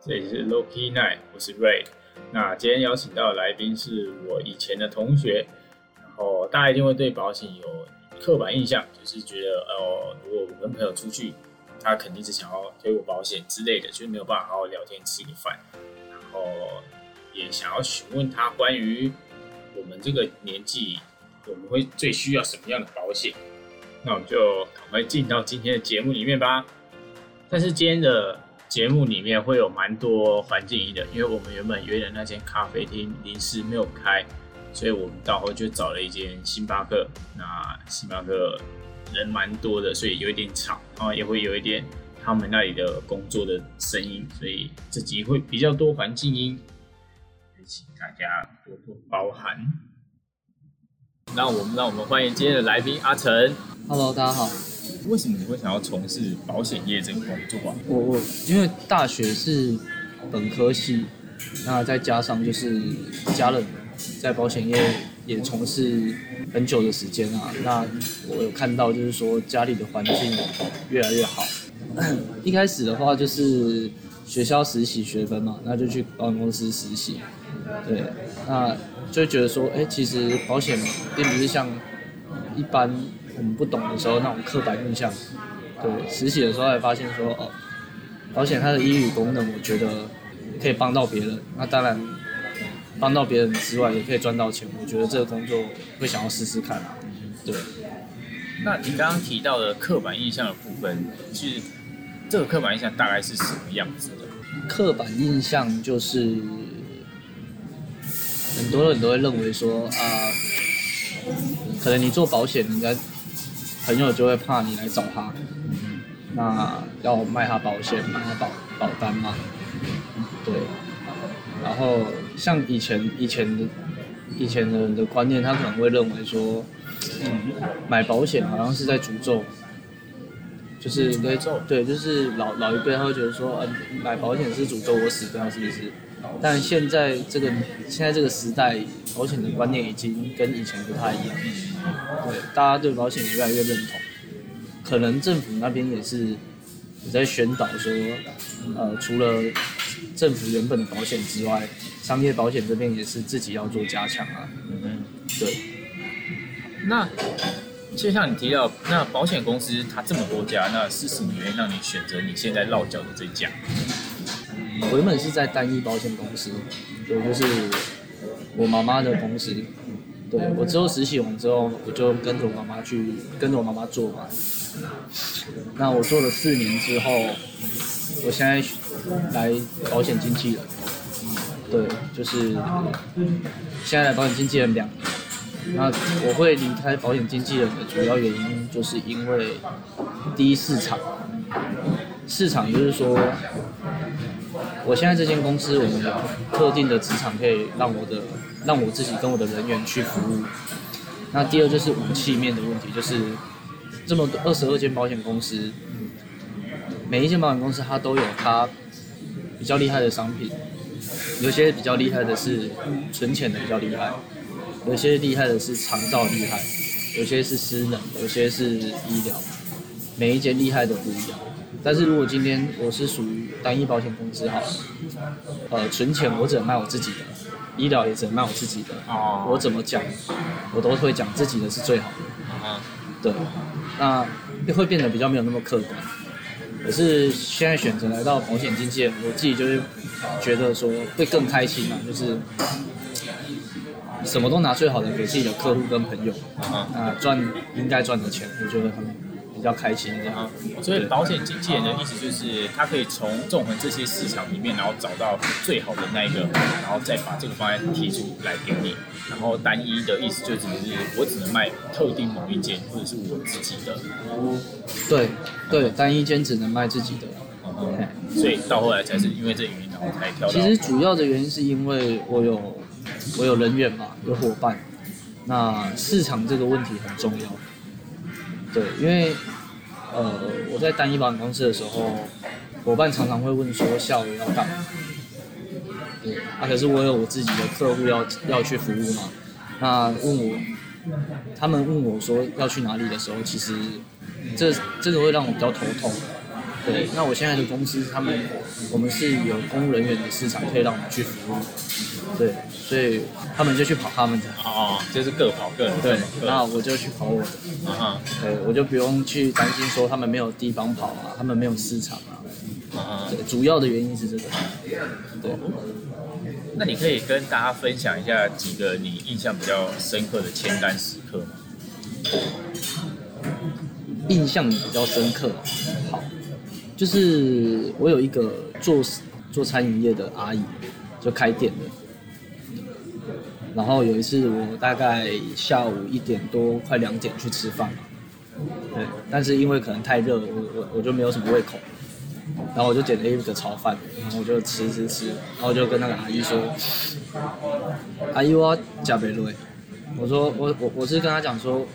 这里是 Loki Night，我是 Ray。那今天邀请到的来宾是我以前的同学，然后大家一定会对保险有刻板印象，就是觉得哦，如果我跟朋友出去，他肯定是想要推我保险之类的，就是没有办法好好聊天吃个饭，然后也想要询问他关于我们这个年纪，我们会最需要什么样的保险。那我们就赶快进到今天的节目里面吧。但是今天的节目里面会有蛮多环境音的，因为我们原本约的那间咖啡厅临时没有开，所以我们到后就找了一间星巴克。那星巴克人蛮多的，所以有一点吵，然后也会有一点他们那里的工作的声音，所以这集会比较多环境音，请大家多多包涵。那我们让我们欢迎今天的来宾阿成。Hello，大家好。为什么你会想要从事保险业这个工作啊？我我因为大学是本科系，那再加上就是家人在保险业也从事很久的时间啊，那我有看到就是说家里的环境越来越好。一开始的话就是学校实习学分嘛，那就去保险公司实习，对，那就觉得说，哎、其实保险并不是像一般我们不懂的时候那种刻板印象。对，实习的时候才发现说，哦，保险它的医语功能，我觉得可以帮到别人。那当然，帮到别人之外，也可以赚到钱。我觉得这个工作会想要试试看啊。对，那你刚刚提到的刻板印象的部分，是这个刻板印象大概是什么样子的？刻板印象就是很多人都会认为说啊、可能你做保险，人家朋友就会怕你来找他，那要卖他保险，买他保保单嘛，对。然后像以前以前的以前的人的观念，他可能会认为说，买保险好像是在诅咒，就是对对，就是老老一辈他会觉得说，呃，买保险是诅咒我死掉，是不是？但现在这个现在这个时代，保险的观念已经跟以前不太一样，对，大家对保险也越来越认同，可能政府那边也是也在宣导说，呃，除了政府原本的保险之外，商业保险这边也是自己要做加强啊，嗯对。那就像你提到，那保险公司它这么多家，那是什么原因让你选择你现在落脚的这家？我原本是在单一保险公司，对，就是我妈妈的公司。对我之后实习完之后，我就跟着我妈妈去跟着我妈妈做嘛。那我做了四年之后，我现在来保险经纪人。对，就是现在来保险经纪人两年。那我会离开保险经纪人的主要原因，就是因为第一市场，市场就是说，我现在这间公司，我们有特定的职场可以让我的让我自己跟我的人员去服务。那第二就是武器面的问题，就是这么多二十二间保险公司，每一间保险公司它都有它比较厉害的商品，有些比较厉害的是存钱的比较厉害，有些厉害的是长照厉害，有些是私人，有些是医疗，每一间厉害的不一样。但是如果今天我是属于单一保险公司好了，呃，存钱我只能卖我自己的，医疗也只能卖我自己的，哦我怎么讲，我都会讲自己的是最好的。啊，对，那会变得比较没有那么客观。可是现在选择来到保险经纪人，我自己就是觉得说会更开心嘛，就是什么都拿最好的给自己的客户跟朋友，啊那赚应该赚的钱，我觉得他们比较开心这样。啊，所以保险经纪人的意思就是，他可以从纵横这些市场里面，然后找到最好的那一个，然后再把这个方案提出来给你。然后单一的意思就只是我只能卖特定某一间，或者是我自己的。对对，单一间只能卖自己的。嗯所以到后来才是因为这个原因，然后才跳。其实主要的原因是因为我有我有人员嘛，有伙伴，那市场这个问题很重要。对，因为呃我在单一保险公司的时候，伙伴常常会问说下午要干嘛？对，啊可是我有我自己的客户要要去服务嘛，那问我，他们问我说要去哪里的时候，其实这这个会让我比较头痛。对，那我现在的公司，他们我们是有公务人员的市场可以让我们去服务，对，所以他们就去跑他们的，哦，就是各跑各的。对，那我就去跑我的，啊哈对，我就不用去担心说他们没有地方跑啊，他们没有市场啊，啊哈。对，主要的原因是这个，对。那你可以跟大家分享一下几个你印象比较深刻的签单时刻吗？印象比较深刻。好，就是我有一个做做餐饮业的阿姨，就开店的。然后有一次我大概下午一点多快两点去吃饭嘛，对，但是因为可能太热，我我我就没有什么胃口，然后我就点了一个炒饭，然后我就吃吃吃，然后就跟那个阿姨说，阿姨我加杯瑞，我说我我我是跟他讲说，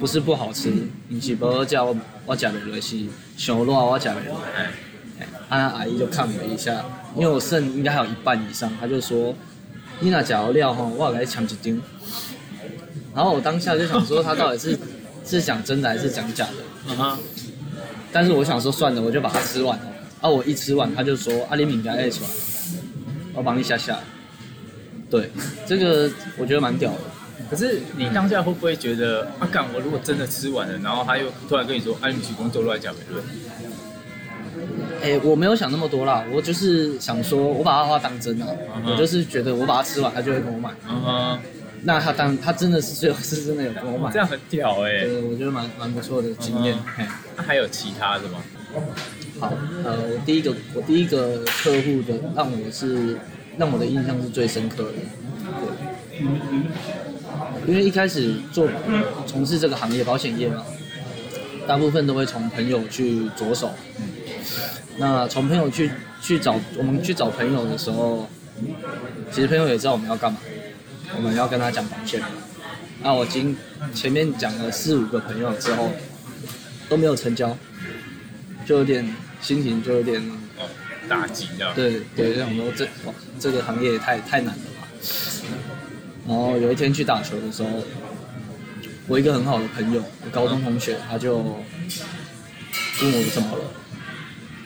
不是不好吃，你是不好叫我我加杯瑞是上热我加杯瑞。哎，哎啊，那阿姨就看我一下，因为我剩应该还有一半以上，她就说：“你那假料哈，我要来抢一斤。”然后我当下就想说，他到底是是讲真的还是讲假的？啊哈。但是我想说算了，我就把它吃完了。啊，我一吃完，他就说：“阿里敏感爱出来，我帮你下下。”对，这个我觉得蛮屌的。可是你当下会不会觉得，啊，干我如果真的吃完了，然后他又突然跟你说，啊，你去工作乱讲评论，哎、我没有想那么多啦，我就是想说，我把他话当真啊，我就是觉得我把它吃完，他就会跟我买。那他当他真的是最后是真的有跟我买。这，样很屌哎、对，我觉得蛮蛮不错的经验那还有其他的吗？好，呃，我第一个我第一个客户的让我是让我的印象是最深刻的，对，因为一开始做从事这个行业保险业嘛，大部分都会从朋友去着手。那从朋友去去找我们去找朋友的时候，其实朋友也知道我们要干嘛，我们要跟他讲保险。那我经前面讲了四五个朋友之后，都没有成交，就有点心情就有点哦，打击这样。对对，就想说这这个行业也太太难了吧。然后有一天去打球的时候，我一个很好的朋友，我高中同学，他就问我怎么了，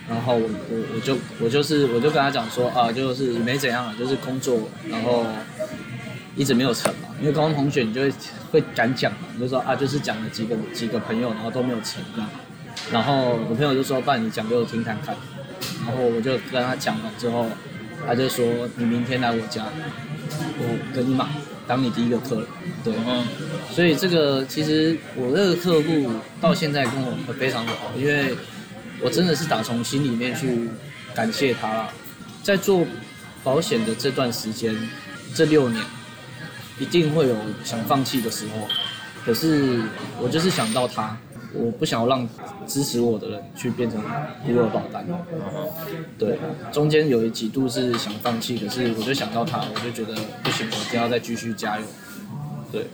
然后我我我就我就是我就跟他讲说啊，就是没怎样啊，就是工作，然后一直没有成嘛，因为高中同学你就会会敢讲嘛，你就说啊，就是讲了几个几个朋友，然后都没有成这样。然后我朋友就说：“不然你讲给我听看看。”然后我就跟他讲完之后，他就说：“你明天来我家，我跟你买，当你第一个客人。”对，嗯所以这个其实我这个客户到现在跟我非常的好，因为我真的是打从心里面去感谢他啦。在做保险的这段时间，这六年，一定会有想放弃的时候，可是我就是想到他，我不想要让支持我的人去变成孤儿保单。对，中间有一几度是想放弃，可是我就想到他，我就觉得不行，我一定要再继续加油。对，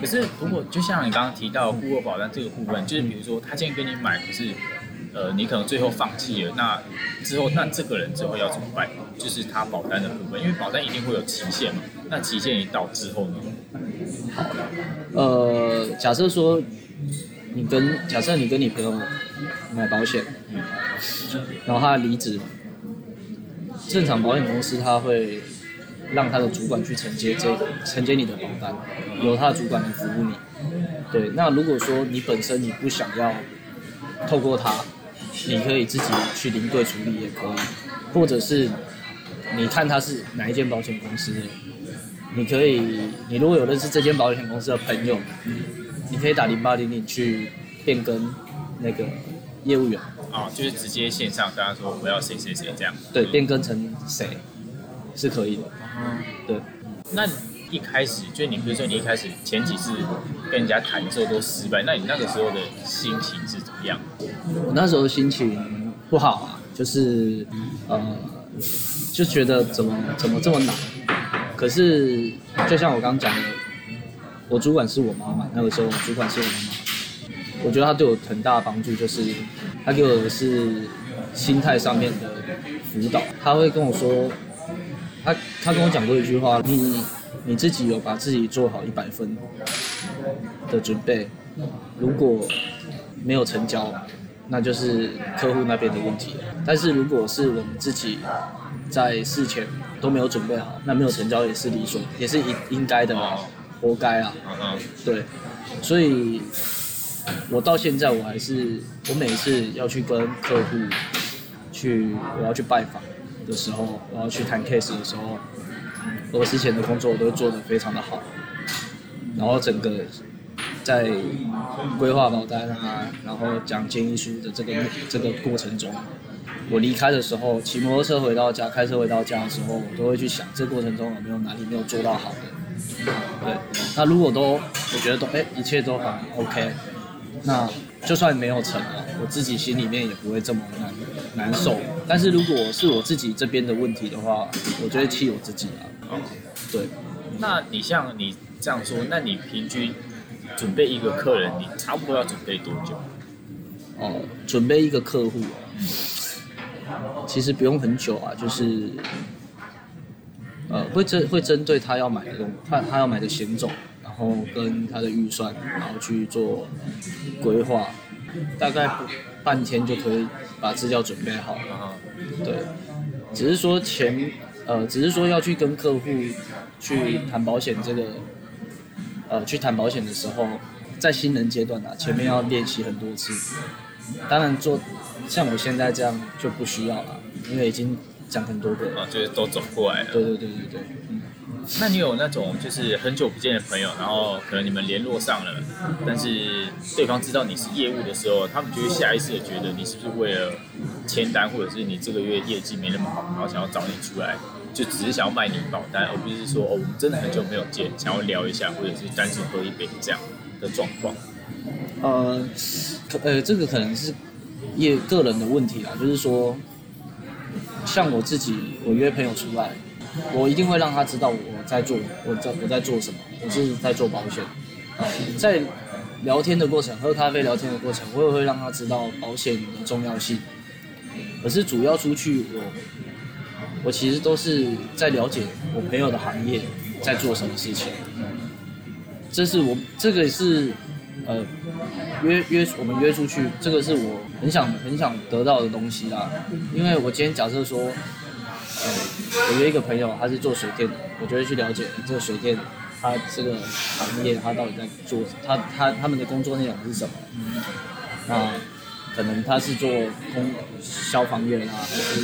可是如果就像你刚刚提到孤儿保单这个部分，就是比如说他今天跟你买，可是呃你可能最后放弃了，那之后那这个人之后要怎么办？就是他保单的部分，因为保单一定会有期限嘛，那期限一到之后呢？好呃，假设说你跟假设你跟你朋友买保险，然后他离职，正常保险公司他会让他的主管去承接这承接你的保单，由他的主管来服务你。对，那如果说你本身你不想要透过他，你可以自己去领队处理也可以，或者是你看他是哪一间保险公司，你可以，你如果有认识这间保险公司的朋友，你可以打零八零零去变更那个业务员，啊，就是直接线上跟他说我要谁谁谁这样。对，变更成谁是可以的，嗯对。那一开始就你比如说你一开始前几次跟人家谈的时候都失败，那你那个时候的心情是怎么样？我那时候心情不好啊，就是呃，就觉得怎么怎么这么难。可是就像我刚刚讲的，我主管是我妈妈，那个时候主管是我妈妈，我觉得他对我很大的帮助就是他给我的是心态上面的辅导，他会跟我说，他他跟我讲过一句话，你你自己有把自己做好一百分的准备，如果没有成交，那就是客户那边的问题。但是如果是我们自己在事前都没有准备好，那没有成交也是理所，也是应应该的嘛，活该啊。对，所以我到现在我还是，我每一次要去跟客户去，我要去拜访的时候，我要去谈 case 的时候，我之前的工作我都做得非常的好，然后整个在规划保单啊，然后讲建议书的这个这个过程中，我离开的时候，骑摩托车回到家，开车回到家的时候，我都会去想，这过程中有没有哪里没有做到好的。对，那如果都我觉得都哎、一切都很 OK，那就算没有成啊，我自己心里面也不会这么难难受。但是如果是我自己这边的问题的话，我就会气我自己啊。哦，对，那你像你这样说，那你平均准备一个客人，你差不多要准备多久？哦，准备一个客户啊，其实不用很久啊，就是呃，会针会针对他要买的东，他他要买的险种，然后跟他的预算，然后去做规划，大概半天就可以把资料准备好了。啊对，只是说前呃，只是说要去跟客户去谈保险这个，呃，去谈保险的时候，在新人阶段啊，前面要练习很多次。当然做像我现在这样就不需要了，因为已经讲很多个。啊，就是都走过来了。对对对对对，嗯，那你有那种就是很久不见的朋友，然后可能你们联络上了，但是对方知道你是业务的时候，他们就会下意识的觉得你是不是为了签单，或者是你这个月业绩没那么好，然后想要找你出来，就只是想要卖你保单，而不是说哦我们真的很久没有见，想要聊一下，或者是单纯喝一杯这样的状况。呃，可呃，这个可能是业个人的问题啦，就是说，像我自己，我约朋友出来，我一定会让他知道我在做，我在我在做什么，我是在做保险。在聊天的过程，喝咖啡聊天的过程，我也会让他知道保险的重要性。可是主要出去，我我其实都是在了解我朋友的行业在做什么事情。这是我这个是呃约约我们约出去，这个是我很想很想得到的东西啦。因为我今天假设说，呃，我约一个朋友，他是做水电的，我就会去了解这个水电他这个行业他到底在做，他他他们的工作内容是什么。嗯那可能他是做公消防员啊，还是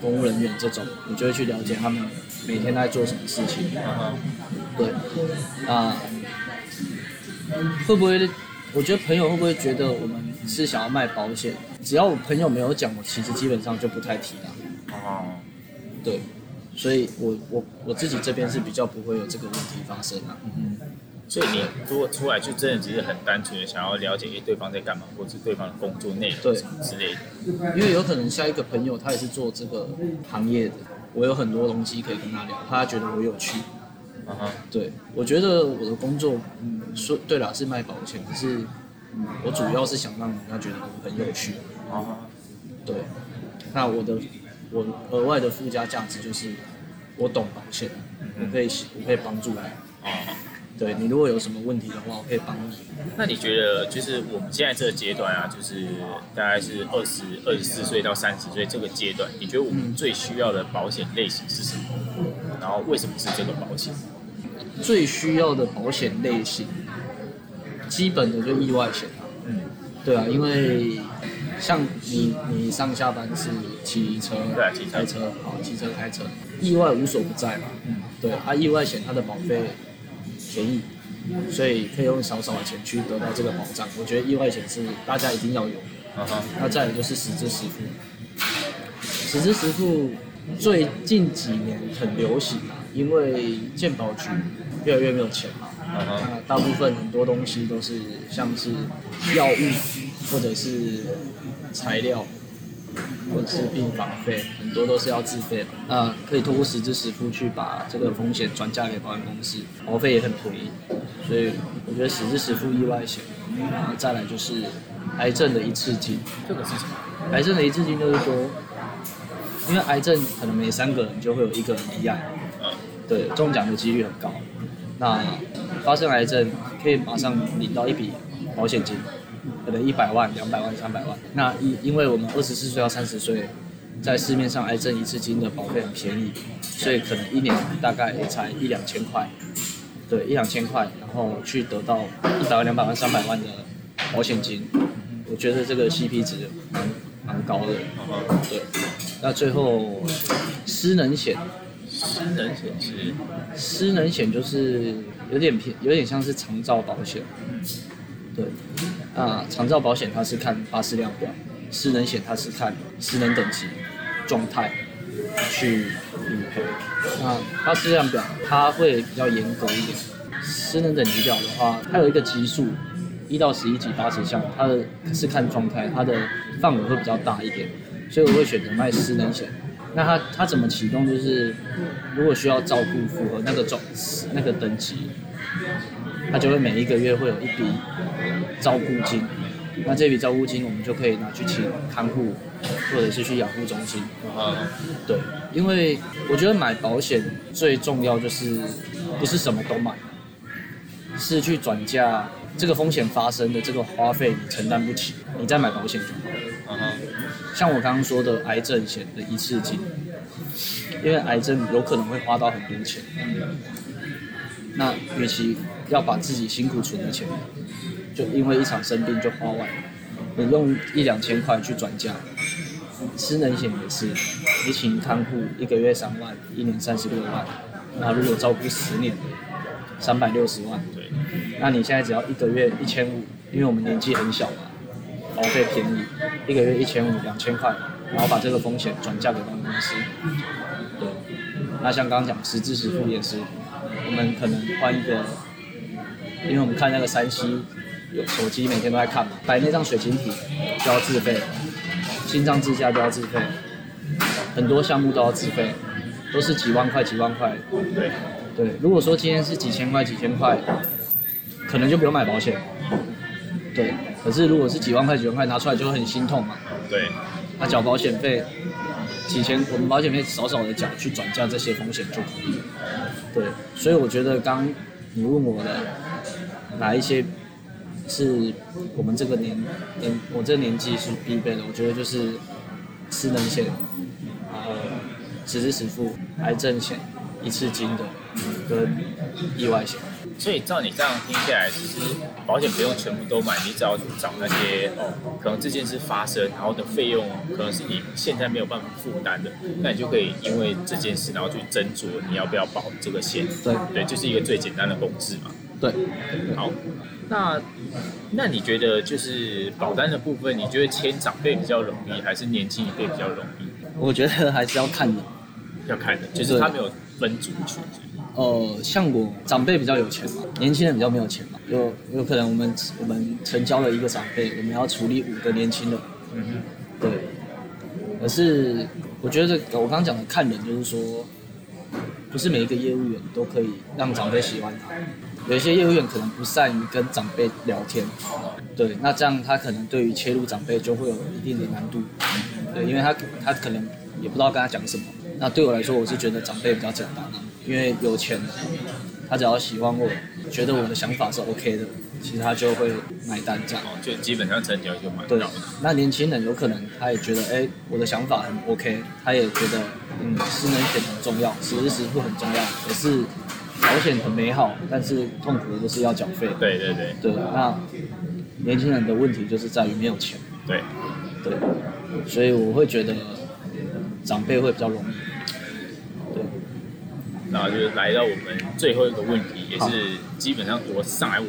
公务人员这种，我就会去了解他们每天在做什么事情。嗯对，那会不会？我觉得朋友会不会觉得我们是想要卖保险？只要我朋友没有讲，我其实基本上就不太提了。哦，对，所以我我我自己这边是比较不会有这个问题发生啊。嗯，所以你如果出来就真的只是很单纯的想要了解诶对方在干嘛，或者是对方的工作内容什么之类的。因为有可能下一个朋友他也是做这个行业的，我有很多东西可以跟他聊，他觉得我有趣。嗯哼，对，我觉得我的工作，嗯，说对了是卖保险，可是、嗯、我主要是想让人家觉得我很有趣。哦，对，那我的我额外的附加价值就是我懂保险，我可以我可以帮助你。哦。对你如果有什么问题的话，我可以帮你。那你觉得，就是我们现在这个阶段啊，就是大概是二十二十四岁到三十岁这个阶段，你觉得我们最需要的保险类型是什么？然后为什么是这个保险？最需要的保险类型，基本的就意外险啊。嗯，对啊，因为像你你上下班是骑车、对啊骑车开车，好，骑车开车，意外无所不在嘛。嗯，对，啊、意外险它的保费便宜，所以可以用少少的钱去得到这个保障。我觉得意外险是大家一定要有的。那再有就是实支实付，实支实付最近几年很流行啊，因为健保局越来越没有钱嘛，那大部分很多东西都是像是药物或者是材料。或者是病房费，很多都是要自费的。那可以通过实支实付去把这个风险转嫁给保险公司，保费也很便宜。所以我觉得实支实付意外险，然后再来就是癌症的一次金。这个是什么？癌症的一次金就是说，因为癌症可能每三个人就会有一个人罹癌，嗯，对，中奖的几率很高。那发生癌症可以马上领到一笔保险金，可能一百万、两百万、三百万。那因因为我们二十四岁到三十岁，在市面上癌症一次金的保费很便宜，所以可能一年大概才一两千块，对，一两千块，然后去得到一百万、两百万、三百万的保险金，我觉得这个 CP 值蛮蛮高的。对，那最后失能险，失能险是失能险就是有点偏，有点像是长照保险。对，啊，长照保险它是看巴氏量表，失能险它是看失能等级、状态去理赔。那巴氏量表它会比较严格一点，失能等级表的话，它有一个级数，一到十一级八十项，它的是看状态，它的范围会比较大一点，所以我会选择卖失能险。那它它怎么启动？就是如果需要照顾符合那个种那个等级，它就会每一个月会有一笔照顾金。那这笔照顾金我们就可以拿去请看护，或者是去养护中心。啊，对，因为我觉得买保险最重要就是不是什么都买，是去转嫁这个风险发生的这个花费你承担不起，你再买保险就好。啊哈，像我刚刚说的癌症险的一次金，因为癌症有可能会花到很多钱，那与其要把自己辛苦存的钱，就因为一场生病就花完了，你用一两千块去转嫁，失能险也是，你请看护一个月三万，一年三十六万，那如果照顾十年，三百六十万，对，那你现在只要一个月一千五，因为我们年纪很小嘛，保费便宜，一个月一千五两千块，然后把这个风险转嫁给保险公司。对，那像刚刚讲实支实付也是，我们可能换一个，因为我们看那个山西有手机每天都在看嘛，摆那张水晶体就要自费，心脏支架都要自费，很多项目都要自费，都是几万块几万块。对，对，如果说今天是几千块几千块，可能就不用买保险。对，可是如果是几万块几万块拿出来就会很心痛嘛。对，那缴保险费几千，我们保险费少少的缴去转嫁这些风险就可以。对，所以我觉得刚你问我的哪一些是我们这个年年我这个年纪是必备的，我觉得就是失能险，然后实支实付、癌症险、一次金的跟意外险。所以照你这样听下来，其实保险不用全部都买，你只要去找那些哦，可能这件事发生，然后的费用可能是你现在没有办法负担的，那你就可以因为这件事，然后去斟酌你要不要保这个险。对对，就是一个最简单的公式嘛。对，好，那那你觉得就是保单的部分，你觉得签长辈比较容易，还是年轻一辈比较容易？我觉得还是要看的。要看的，就是他没有分族群。呃，像我长辈比较有钱嘛，年轻人比较没有钱嘛，有有可能我们我们成交了一个长辈，我们要处理五个年轻人，嗯哼，对。可是我觉得我刚刚讲的看人，就是说，不是每一个业务员都可以让长辈喜欢他，有一些业务员可能不善于跟长辈聊天，对，那这样他可能对于切入长辈就会有一定的难度，对，因为他他可能也不知道跟他讲什么。那对我来说，我是觉得长辈比较简单，因为有钱，他只要喜欢我，觉得我的想法是 OK 的，其实他就会买单这样。哦，就基本上成交就买了。，那年轻人有可能他也觉得，哎、我的想法很 OK，他也觉得，嗯，失能险很重要，实支实付很重要，可是保险很美好，但是痛苦的就是要缴费。对对对对，那年轻人的问题就是在于没有钱。对，对，所以我会觉得长辈会比较容易。对，那就是来到我们最后一个问题，也是基本上我上来我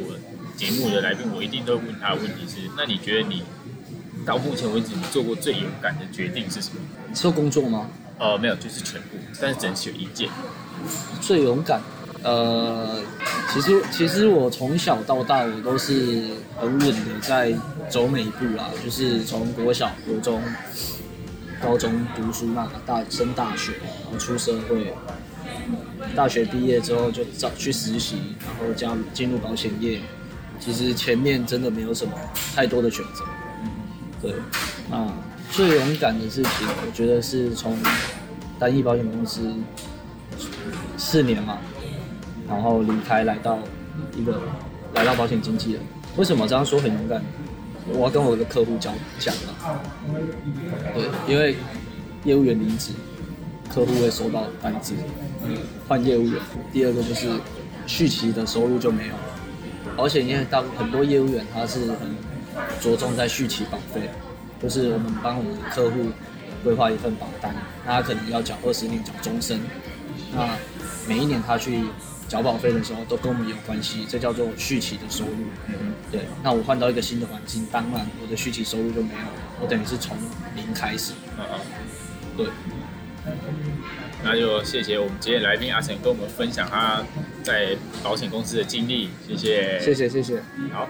节目的来宾，我一定都会问他的问题是：那你觉得你到目前为止你做过最勇敢的决定是什么？做工作吗？呃，没有，就是全部，但是只能选一件。最勇敢，呃，其实其实我从小到大我都是很稳的在走每一步啦，就是从国小、国中、高中读书嘛，大升大学，然后出社会，大学毕业之后就找去实习，然后加入进入保险业。其实前面真的没有什么太多的选择，对，啊，最勇敢的事情，我觉得是从单一保险公司四年嘛，然后离开来到一个来到保险经纪人。为什么这样说很勇敢？我要跟我的客户讲讲了。对，因为业务员离职，客户会收到单子，换业务员。第二个就是续期的收入就没有了。保险业当很多业务员他是很着重在续期保费，就是我们帮我们的客户规划一份保单，那他可能要缴二十年，缴终身。那每一年他去缴保费的时候都跟我们有关系，这叫做续期的收入。嗯对，那我换到一个新的环境，当然我的续期收入就没有了，我等于是从零开始。嗯嗯，对，那就谢谢我们今天来宾阿成跟我们分享他在保险公司的经历，谢谢，谢谢谢谢。好。